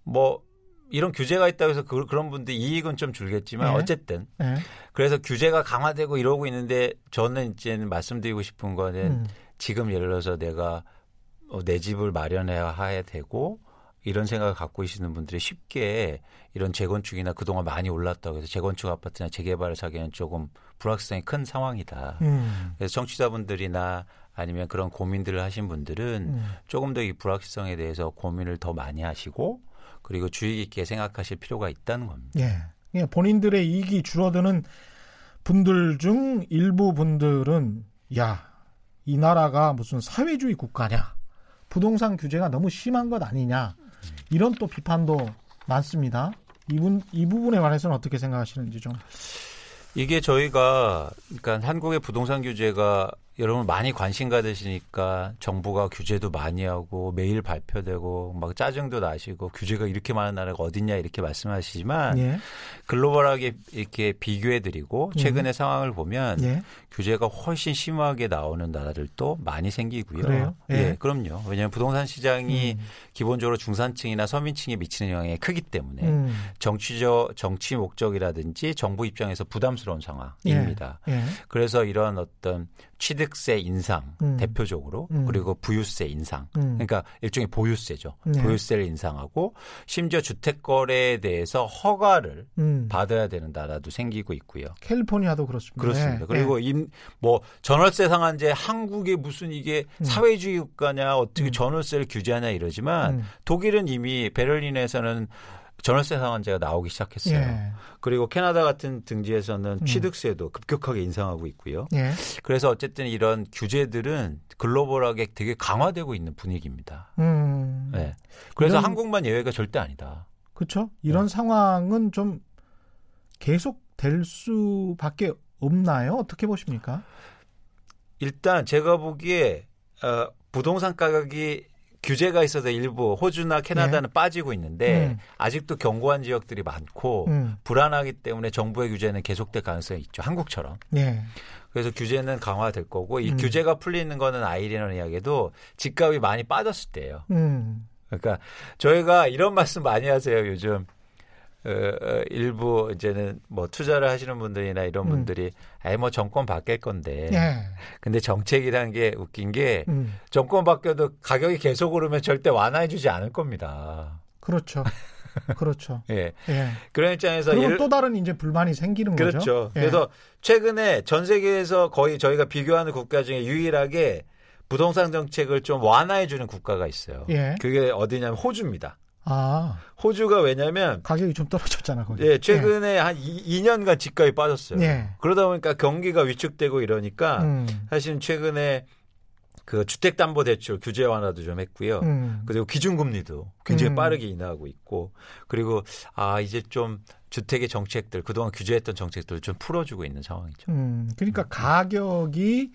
뭐 이런 규제가 있다고 해서 그, 런 분들 이익은 좀 줄겠지만 네. 어쨌든 예. 그래서 규제가 강화되고 이러고 있는데 저는 이제 말씀드리고 싶은 거는 음. 지금 예를 들어서 내가 어, 내 집을 마련해야 되고 이런 생각을 갖고 계시는 분들이 쉽게 이런 재건축이나 그동안 많이 올랐다고 해서 재건축 아파트나 재개발을 사기에는 조금 불확실성이 큰 상황이다. 음. 그래서 청취자분들이나 아니면 그런 고민들을 하신 분들은 음. 조금 더 이 불확실성에 대해서 고민을 더 많이 하시고 그리고 주의 깊게 생각하실 필요가 있다는 겁니다. 예. 예. 본인들의 이익이 줄어드는 분들 중 일부 분들은 야, 이 나라가 무슨 사회주의 국가냐? 부동산 규제가 너무 심한 것 아니냐? 이런 또 비판도 많습니다. 이분 이 부분에 관해서는 어떻게 생각하시는지 좀. 이게 저희가 그러니까 한국의 부동산 규제가 여러분 많이 관심 가지시니까 정부가 규제도 많이 하고 매일 발표되고 막 짜증도 나시고 규제가 이렇게 많은 나라가 어딨냐 이렇게 말씀하시지만 예. 글로벌하게 이렇게 비교해 드리고 최근의 상황을 보면 예. 규제가 훨씬 심하게 나오는 나라들도 많이 생기고요. 그래요? 예. 예, 그럼요. 왜냐하면 부동산 시장이 음. 기본적으로 중산층이나 서민층에 미치는 영향이 크기 때문에 음. 정치적 정치 목적이라든지 정부 입장에서 부담스러운 상황입니다. 예. 그래서 이런 어떤 취득 취득세 인상 음. 대표적으로 음. 그리고 부유세 인상 음. 그러니까 일종의 보유세죠. 네. 보유세를 인상하고 심지어 주택 거래에 대해서 허가를 음. 받아야 되는 나라도 생기고 있고요. 캘리포니아도 그렇습니다. 그렇습니다. 예, 그리고 임, 뭐 전월세 상한제 한국에 무슨 이게 음. 사회주의 국가냐 어떻게 음. 전월세를 규제하냐 이러지만 음. 독일은 이미 베를린에서는 전월세 상한제가 나오기 시작했어요. 예. 그리고 캐나다 같은 등지에서는 음. 취득세도 급격하게 인상하고 있고요. 예. 그래서 어쨌든 이런 규제들은 글로벌하게 되게 강화되고 있는 분위기입니다. 음. 네. 그래서 이런- 한국만 예외가 절대 아니다. 그렇죠. 이런 네. 상황은 좀 계속 될 수밖에 없나요? 어떻게 보십니까? 일단 제가 보기에 어, 부동산 가격이 규제가 있어서 일부 호주나 캐나다는 빠지고 있는데 음. 아직도 견고한 지역들이 많고 음. 불안하기 때문에 정부의 규제는 계속될 가능성이 있죠. 한국처럼. 예. 그래서 규제는 강화될 거고 이 음. 규제가 풀리는 거는 아이리는 이야기도 집값이 많이 빠졌을 때예요. 음. 그러니까 저희가 이런 말씀 많이 하세요. 요즘 어, 어, 일부 이제는 뭐 투자를 하시는 분들이나 이런 음. 분들이 아이 뭐 정권 바뀔 건데 예. 근데 정책이라는 게 웃긴 게 음. 정권 바뀌어도 가격이 계속 오르면 절대 완화해 주지 않을 겁니다. 그렇죠. 그렇죠. 예. 예. 그런 입장에서 예를- 또 다른 이제 불만이 생기는 거죠. 그렇죠. 예. 그래서 최근에 전 세계에서 거의 저희가 비교하는 국가 중에 유일하게 부동산 정책을 좀 완화해 주는 국가가 있어요. 예. 그게 어디냐면 호주입니다. 아 호주가 왜냐면 가격이 좀 떨어졌잖아 거기. 예, 최근에 한 2, 년간 집값이 빠졌어요. 예. 그러다 보니까 경기가 위축되고 이러니까 음. 사실은 최근에 그 주택담보대출 규제 완화도 좀 했고요. 음. 그리고 기준금리도 굉장히 음. 빠르게 인하하고 있고 그리고 아 이제 좀 주택의 정책들 그동안 규제했던 정책들을 좀 풀어주고 있는 상황이죠. 음. 그러니까 가격이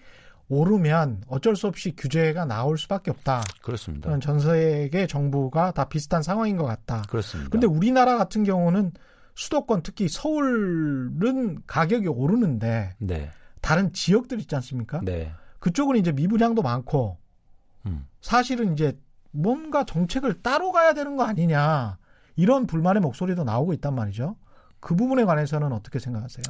오르면 어쩔 수 없이 규제가 나올 수밖에 없다. 그렇습니다. 전 세계 정부가 다 비슷한 상황인 것 같다. 그렇습니다. 근데 우리나라 같은 경우는 수도권 특히 서울은 가격이 오르는데 네, 다른 지역들 있지 않습니까? 네, 그쪽은 이제 미분양도 많고 음. 사실은 이제 뭔가 정책을 따로 가야 되는 거 아니냐 이런 불만의 목소리도 나오고 있단 말이죠. 그 부분에 관해서는 어떻게 생각하세요?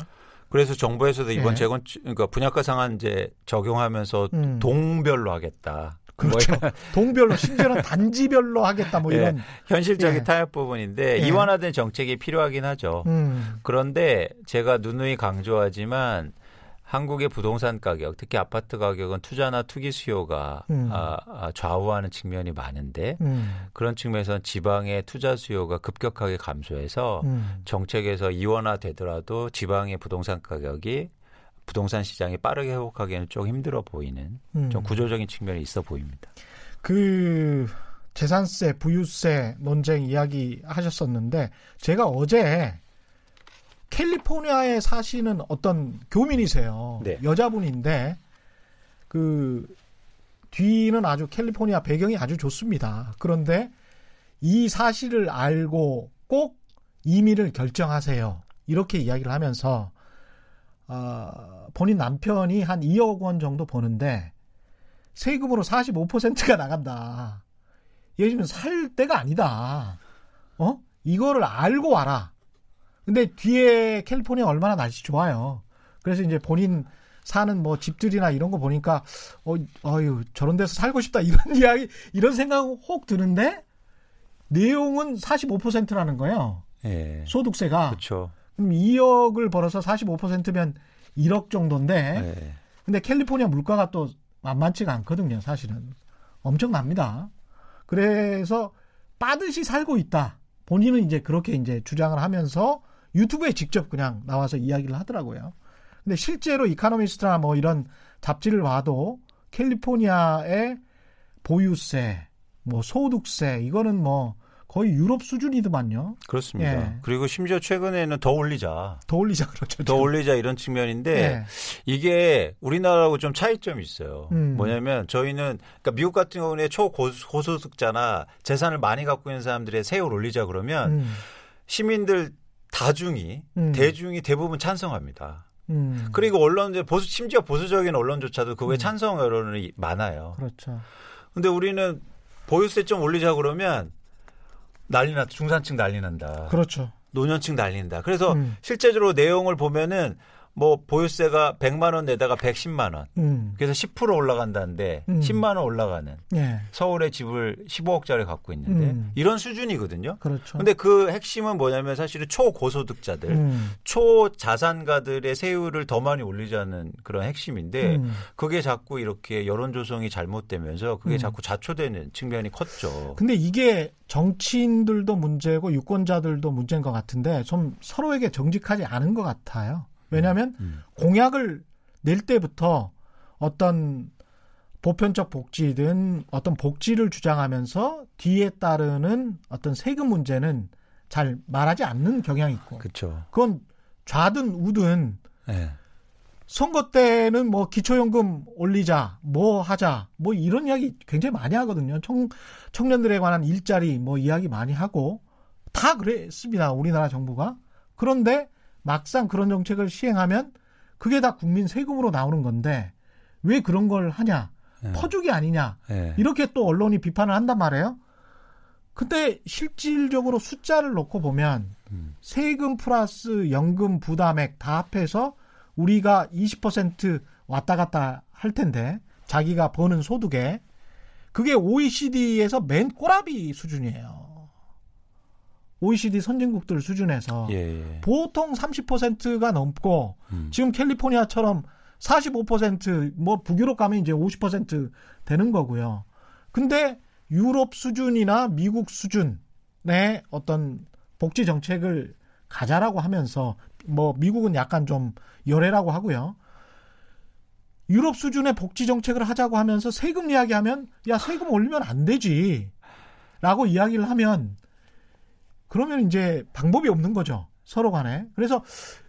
그래서 정부에서도 이번 예. 재건 그러니까 분양가 상한제 적용하면서 음. 동별로 하겠다. 그렇죠. 뭐 이런 동별로 심지어는 단지별로 하겠다 뭐 예. 이런. 현실적인 예. 타협 부분인데 예. 이완화된 정책이 필요하긴 하죠. 음. 그런데 제가 누누이 강조하지만 한국의 부동산 가격, 특히 아파트 가격은 투자나 투기 수요가 음. 아, 아, 좌우하는 측면이 많은데 음. 그런 측면에서 지방의 투자 수요가 급격하게 감소해서 음. 정책에서 이원화 되더라도 지방의 부동산 가격이 부동산 시장이 빠르게 회복하기에는 좀 힘들어 보이는 음. 좀 구조적인 측면이 있어 보입니다. 그 재산세, 부유세 논쟁 이야기 하셨었는데 제가 어제 캘리포니아에 사시는 어떤 교민이세요. 네. 여자분인데 그 뒤는 아주 캘리포니아 배경이 아주 좋습니다. 그런데 이 사실을 알고 꼭 이민을 결정하세요. 이렇게 이야기를 하면서 어, 본인 남편이 한 2억 원 정도 버는데 세금으로 45%가 나간다. 예를 살 때가 아니다. 어? 이거를 알고 와라. 근데 뒤에 캘리포니아 얼마나 날씨 좋아요. 그래서 이제 본인 사는 뭐 집들이나 이런 거 보니까 어, 어유 저런 데서 살고 싶다 이런 이야기 이런 생각 혹 드는데 내용은 45%라는 거예요. 예. 소득세가. 그렇죠. 그럼 2억을 벌어서 45%면 1억 정도인데 예. 근데 캘리포니아 물가가 또 만만치가 않거든요, 사실은. 엄청납니다. 그래서 빠듯이 살고 있다. 본인은 이제 그렇게 이제 주장을 하면서 유튜브에 직접 그냥 나와서 이야기를 하더라고요. 근데 실제로 이카노미스트나 뭐 이런 잡지를 봐도 캘리포니아의 보유세, 뭐 소득세, 이거는 뭐 거의 유럽 수준이더만요. 그렇습니다. 예. 그리고 심지어 최근에는 더 올리자. 더 올리자 그렇죠. 더 올리자 이런 측면인데 예. 이게 우리나라하고 좀 차이점이 있어요. 음. 뭐냐면 저희는 그러니까 미국 같은 경우는 초고소득자나 재산을 많이 갖고 있는 사람들의 세율 올리자 그러면 음, 시민들 다중이 음. 대중이 대부분 찬성합니다. 음. 그리고 언론 보수 심지어 보수적인 언론조차도 그거에 음. 찬성 여론이 많아요. 그렇죠. 근데 우리는 보유세 좀 올리자 그러면 난리 났다. 중산층 난리 난다. 그렇죠. 노년층 난린다. 그래서 음. 실제적으로 내용을 보면은 뭐 보유세가 100만 원 내다가 110만 원. 음. 그래서 10% 올라간다는데 음. 10만 원 올라가는 예. 서울에 집을 15억짜리 갖고 있는데 음. 이런 수준이거든요. 그렇죠. 근데 그 핵심은 뭐냐면 사실은 초고소득자들, 음. 초자산가들의 세율을 더 많이 올리자는 그런 핵심인데 음. 그게 자꾸 이렇게 여론 조성이 잘못되면서 그게 음. 자꾸 자초되는 측면이 컸죠. 근데 이게 정치인들도 문제고 유권자들도 문제인 것 같은데 좀 서로에게 정직하지 않은 것 같아요. 왜냐하면 음. 공약을 낼 때부터 어떤 보편적 복지든 어떤 복지를 주장하면서 뒤에 따르는 어떤 세금 문제는 잘 말하지 않는 경향이 있고 그렇죠. 그건 좌든 우든 네. 선거 때는 뭐 기초연금 올리자, 뭐 하자, 뭐 이런 이야기 굉장히 많이 하거든요. 청, 청년들에 관한 일자리 뭐 이야기 많이 하고 다 그랬습니다. 우리나라 정부가. 그런데 막상 그런 정책을 시행하면 그게 다 국민 세금으로 나오는 건데 왜 그런 걸 하냐? 네. 퍼주기 아니냐? 네. 이렇게 또 언론이 비판을 한단 말이에요. 근데 실질적으로 숫자를 놓고 보면 음. 세금 플러스 연금 부담액 다 합해서 우리가 20% 왔다 갔다 할 텐데 자기가 버는 소득에 그게 OECD에서 맨 꼬라비 수준이에요. OECD 선진국들 수준에서 예, 예. 보통 30%가 넘고 음. 지금 캘리포니아처럼 45%뭐 북유럽 가면 이제 50% 되는 거고요. 근데 유럽 수준이나 미국 수준의 어떤 복지 정책을 가자라고 하면서 뭐 미국은 약간 좀 열애라고 하고요. 유럽 수준의 복지 정책을 하자고 하면서 세금 이야기하면 야 세금 올리면 안 되지. 라고 이야기를 하면 그러면 이제 방법이 없는 거죠. 서로 간에. 그래서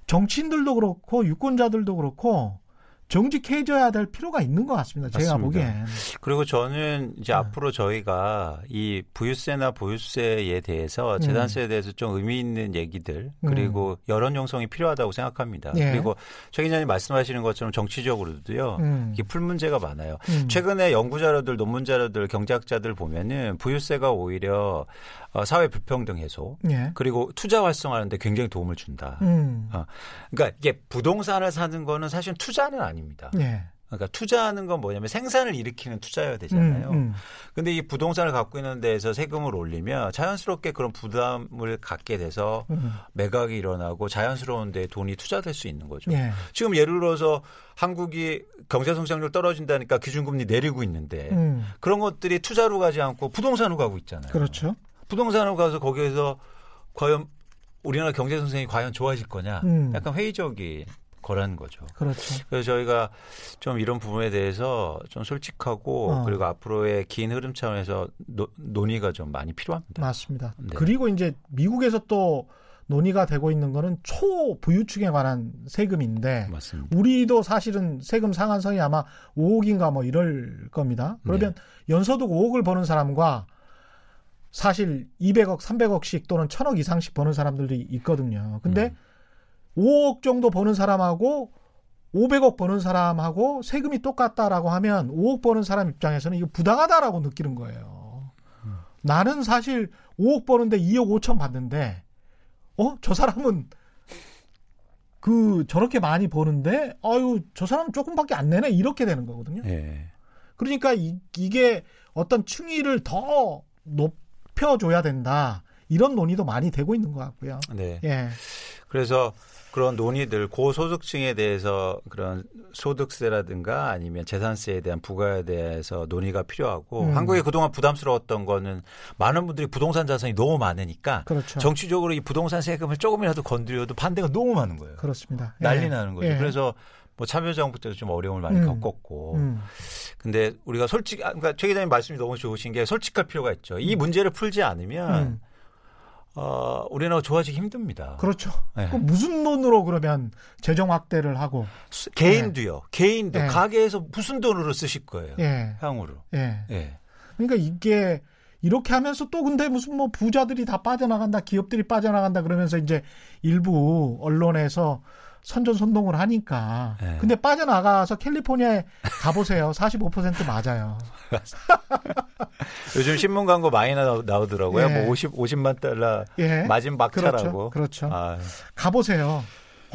정치인들도 그렇고 유권자들도 그렇고 정직해져야 될 필요가 있는 것 같습니다. 제가 맞습니다. 보기엔. 그리고 저는 이제 네. 앞으로 저희가 이 부유세나 보유세에 대해서 음. 재산세에 대해서 좀 의미 있는 얘기들 그리고 여론 형성이 필요하다고 생각합니다. 예. 그리고 최 기자님 말씀하시는 것처럼 정치적으로도요. 음. 이게 풀 문제가 많아요. 음. 최근에 연구 자료들, 논문 자료들, 경제학자들 보면은 부유세가 오히려 어, 사회 불평등 해소 예. 그리고 투자 활성화하는데 굉장히 도움을 준다. 음. 그러니까 이게 부동산을 사는 거는 사실 투자는 아 닙니다. 예. 그러니까 투자하는 건 뭐냐면 생산을 일으키는 투자여야 되잖아요. 음, 음. 근데 이 부동산을 갖고 있는 데에서 세금을 올리면 자연스럽게 그런 부담을 갖게 돼서 음. 매각이 일어나고 자연스러운 데 돈이 투자될 수 있는 거죠. 예. 지금 예를 들어서 한국이 경제 성장률 떨어진다니까 기준금리 내리고 있는데 음. 그런 것들이 투자로 가지 않고 부동산으로 가고 있잖아요. 그렇죠. 부동산으로 가서 거기에서 과연 우리나라 경제 성장이 과연 좋아질 거냐? 음. 약간 회의적인 거라는 거죠. 그렇죠. 그래서 저희가 좀 이런 부분에 대해서 좀 솔직하고 어. 그리고 앞으로의 긴 흐름 차원에서 노, 논의가 좀 많이 필요합니다. 맞습니다. 네. 그리고 이제 미국에서 또 논의가 되고 있는 거는 초부유층에 관한 세금인데 맞습니다. 우리도 사실은 세금 상한선이 아마 5억인가 뭐 이럴 겁니다. 그러면 네. 연소득 5억을 버는 사람과 사실 200억, 300억씩 또는 1000억 이상씩 버는 사람들이 있거든요. 근데 음. 5억 정도 버는 사람하고 500억 버는 사람하고 세금이 똑같다라고 하면 5억 버는 사람 입장에서는 이거 부당하다라고 느끼는 거예요. 음. 나는 사실 5억 버는데 2억 5천 받는데 어? 저 사람은 그 저렇게 많이 버는데 아유 저 사람 은 조금밖에 안 내네 이렇게 되는 거거든요. 예. 그러니까 이, 이게 어떤 층위를 더 높여줘야 된다 이런 논의도 많이 되고 있는 것 같고요. 네. 예, 그래서 그런 논의들 고소득층에 대해서 그런 소득세라든가 아니면 재산세에 대한 부과에 대해서 논의가 필요하고 음. 한국이 그동안 부담스러웠던 거는 많은 분들이 부동산 자산이 너무 많으니까 그렇죠. 정치적으로 이 부동산 세금을 조금이라도 건드려도 반대가 너무 많은 거예요. 그렇습니다. 예. 난리 나는 거죠. 예. 그래서 뭐 참여정부 때도 좀 어려움을 많이 음. 겪었고. 음, 근데 우리가 솔직, 아, 그러니까 최 기자님 말씀이 너무 좋으신 게 솔직할 필요가 있죠. 이 문제를 풀지 않으면 음. 어, 우리나라가 좋아지기 힘듭니다. 그렇죠. 네. 그 무슨 돈으로 그러면 재정 확대를 하고 수- 개인도요. 개인도 네. 가게에서 무슨 돈으로 쓰실 거예요. 예, 향후로. 예. 예. 그러니까 이게 이렇게 하면서 또 근데 무슨 뭐 부자들이 다 빠져나간다, 기업들이 빠져나간다 그러면서 이제 일부 언론에서 선전 선동을 하니까. 네. 근데 빠져나가서 캘리포니아에 가보세요. 45% 맞아요. 요즘 신문 광고 많이 나, 나오더라고요. 예. 뭐 50, 50만 달러 예. 마진 박차라고. 그렇죠. 그렇죠. 아, 가보세요.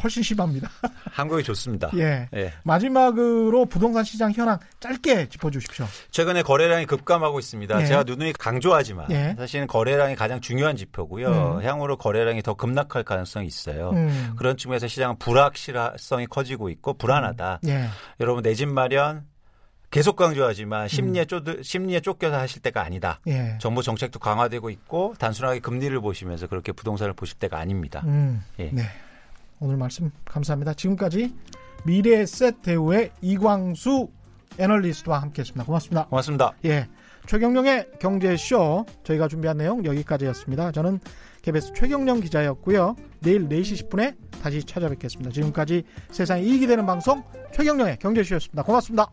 훨씬 심합니다. 한국이 좋습니다. 예. 예. 마지막으로 부동산 시장 현황 짧게 짚어주십시오. 최근에 거래량이 급감하고 있습니다. 예. 제가 누누이 강조하지만 예. 사실은 거래량이 가장 중요한 지표고요. 음. 향후로 거래량이 더 급락할 가능성이 있어요. 음. 그런 측면에서 시장은 불확실성이 커지고 있고 불안하다. 예. 여러분 내 집 마련 계속 음. 강조하지만 심리에 쫓 심리에 쫓겨서 하실 때가 아니다. 예. 정부 정책도 강화되고 있고 단순하게 금리를 보시면서 그렇게 부동산을 보실 때가 아닙니다. 음. 예. 네. 오늘 말씀 감사합니다. 지금까지 미래셋 대우의 이광수 애널리스트와 함께했습니다. 고맙습니다. 고맙습니다. 예. 최경령의 경제쇼 저희가 준비한 내용 여기까지였습니다. 저는 KBS 최경령 기자였고요. 내일 4시 10분에 다시 찾아뵙겠습니다. 지금까지 세상에 이익이 되는 방송 최경령의 경제쇼였습니다. 고맙습니다.